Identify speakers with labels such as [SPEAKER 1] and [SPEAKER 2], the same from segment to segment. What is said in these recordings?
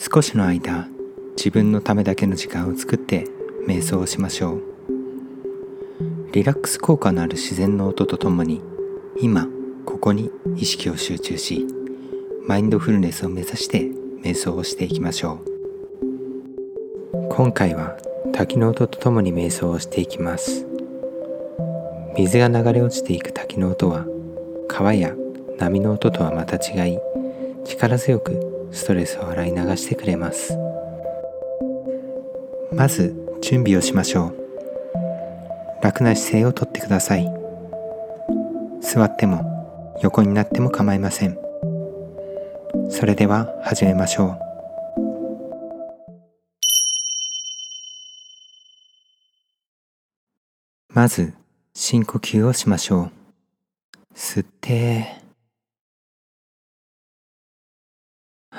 [SPEAKER 1] 少しの間自分のためだけの時間を作って瞑想をしましょう。リラックス効果のある自然の音とともに今ここに意識を集中しマインドフルネスを目指して瞑想をしていきましょう。今回は滝の音とともに瞑想をしていきます。水が流れ落ちていく滝の音は川や波の音とはまた違い力強くストレスを洗い流してくれます。まず準備をしましょう。楽な姿勢をとってください。座っても横になっても構いません。それでは始めましょう。まず深呼吸をしましょう。吸って。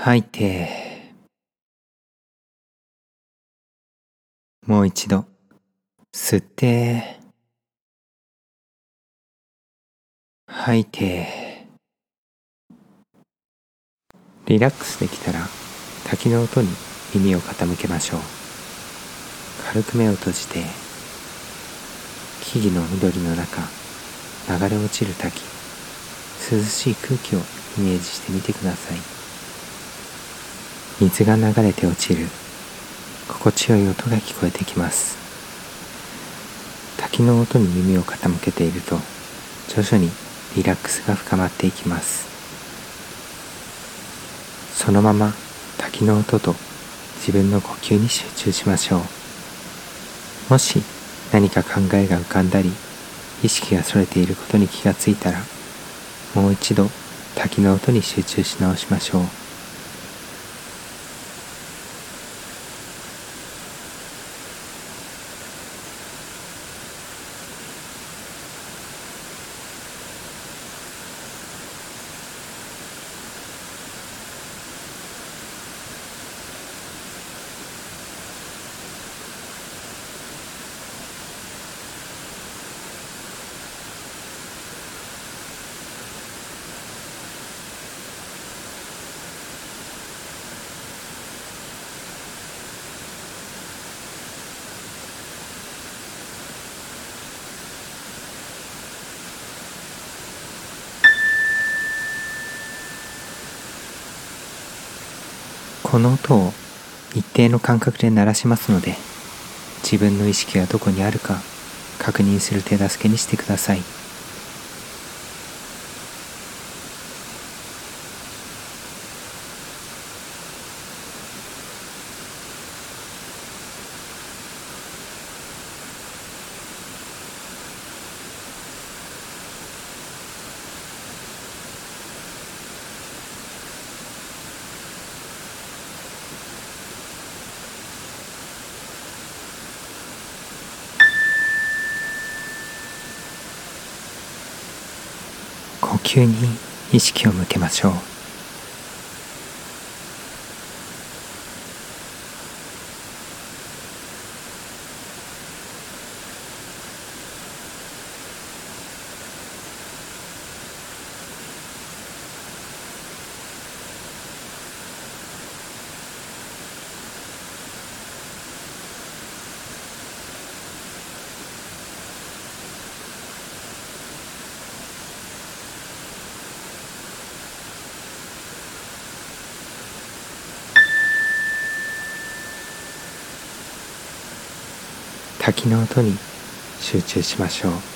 [SPEAKER 1] 吐いてもう一度吸って。吐いてリラックスできたら滝の音に耳を傾けましょう。軽く目を閉じて木々の緑の中流れ落ちる滝。涼しい空気をイメージしてみてください。水が流れて落ちる。心地よい音が聞こえてきます。滝の音に耳を傾けていると徐々にリラックスが深まっていきます。そのまま滝の音と自分の呼吸に集中しましょう。もし何か考えが浮かんだり意識がそれていることに気がついたらもう一度滝の音に集中し直しましょう。この音を一定の間隔で鳴らしますので自分の意識がどこにあるか確認する手助けにしてください。呼吸に意識を向けましょう。滝の音に集中しましょう。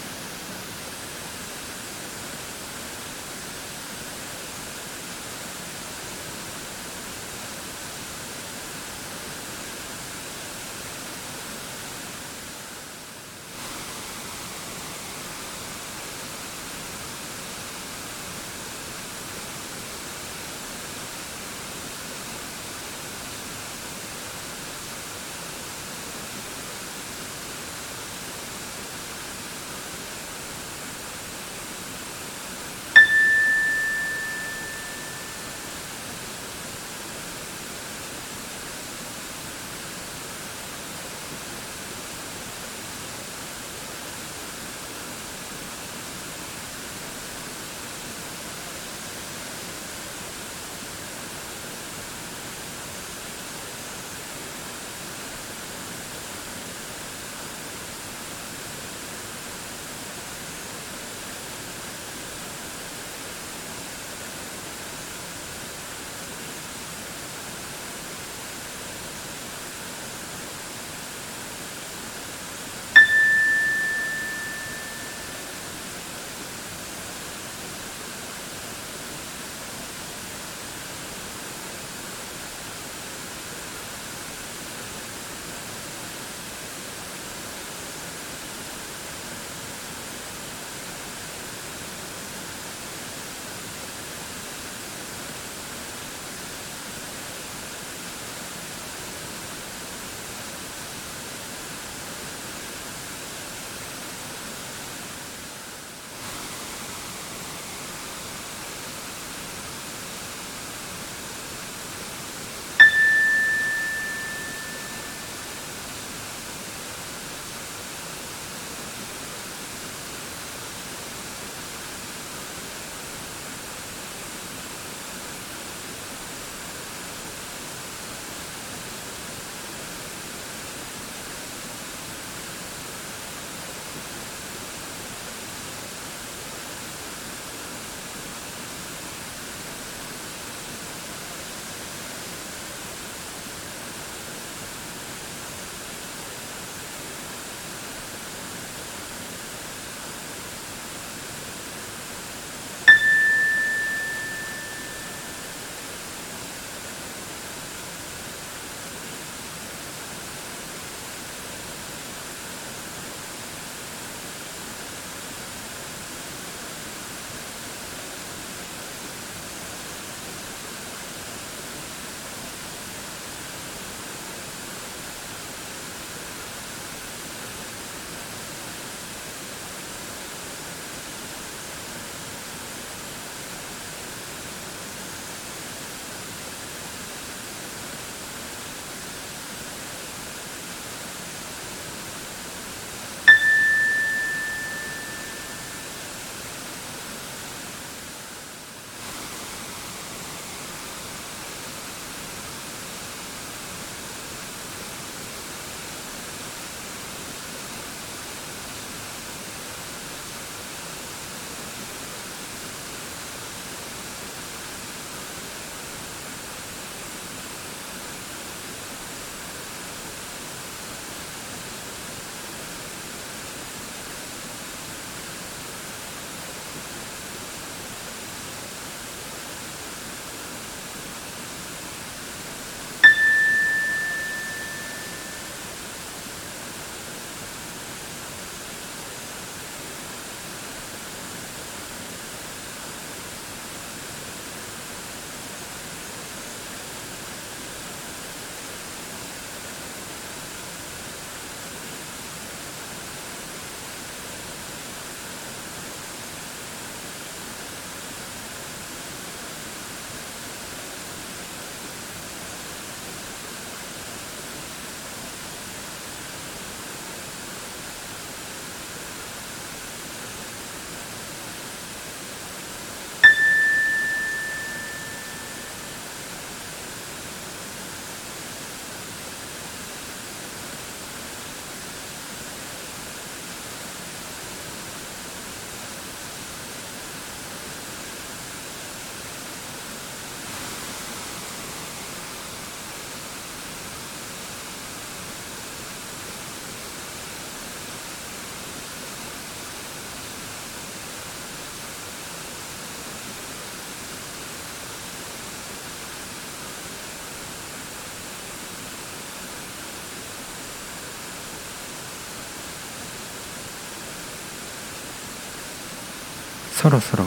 [SPEAKER 1] そろそろ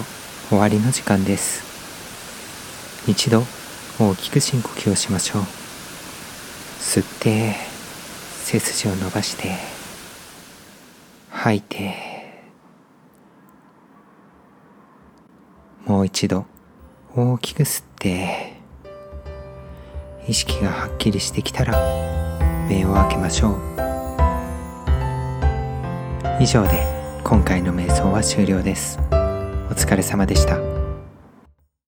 [SPEAKER 1] 終わりの時間です。一度大きく深呼吸をしましょう。吸って背筋を伸ばして吐いて。もう一度大きく吸って意識がはっきりしてきたら目を開けましょう。以上で今回の瞑想は終了です。お疲れ様でした。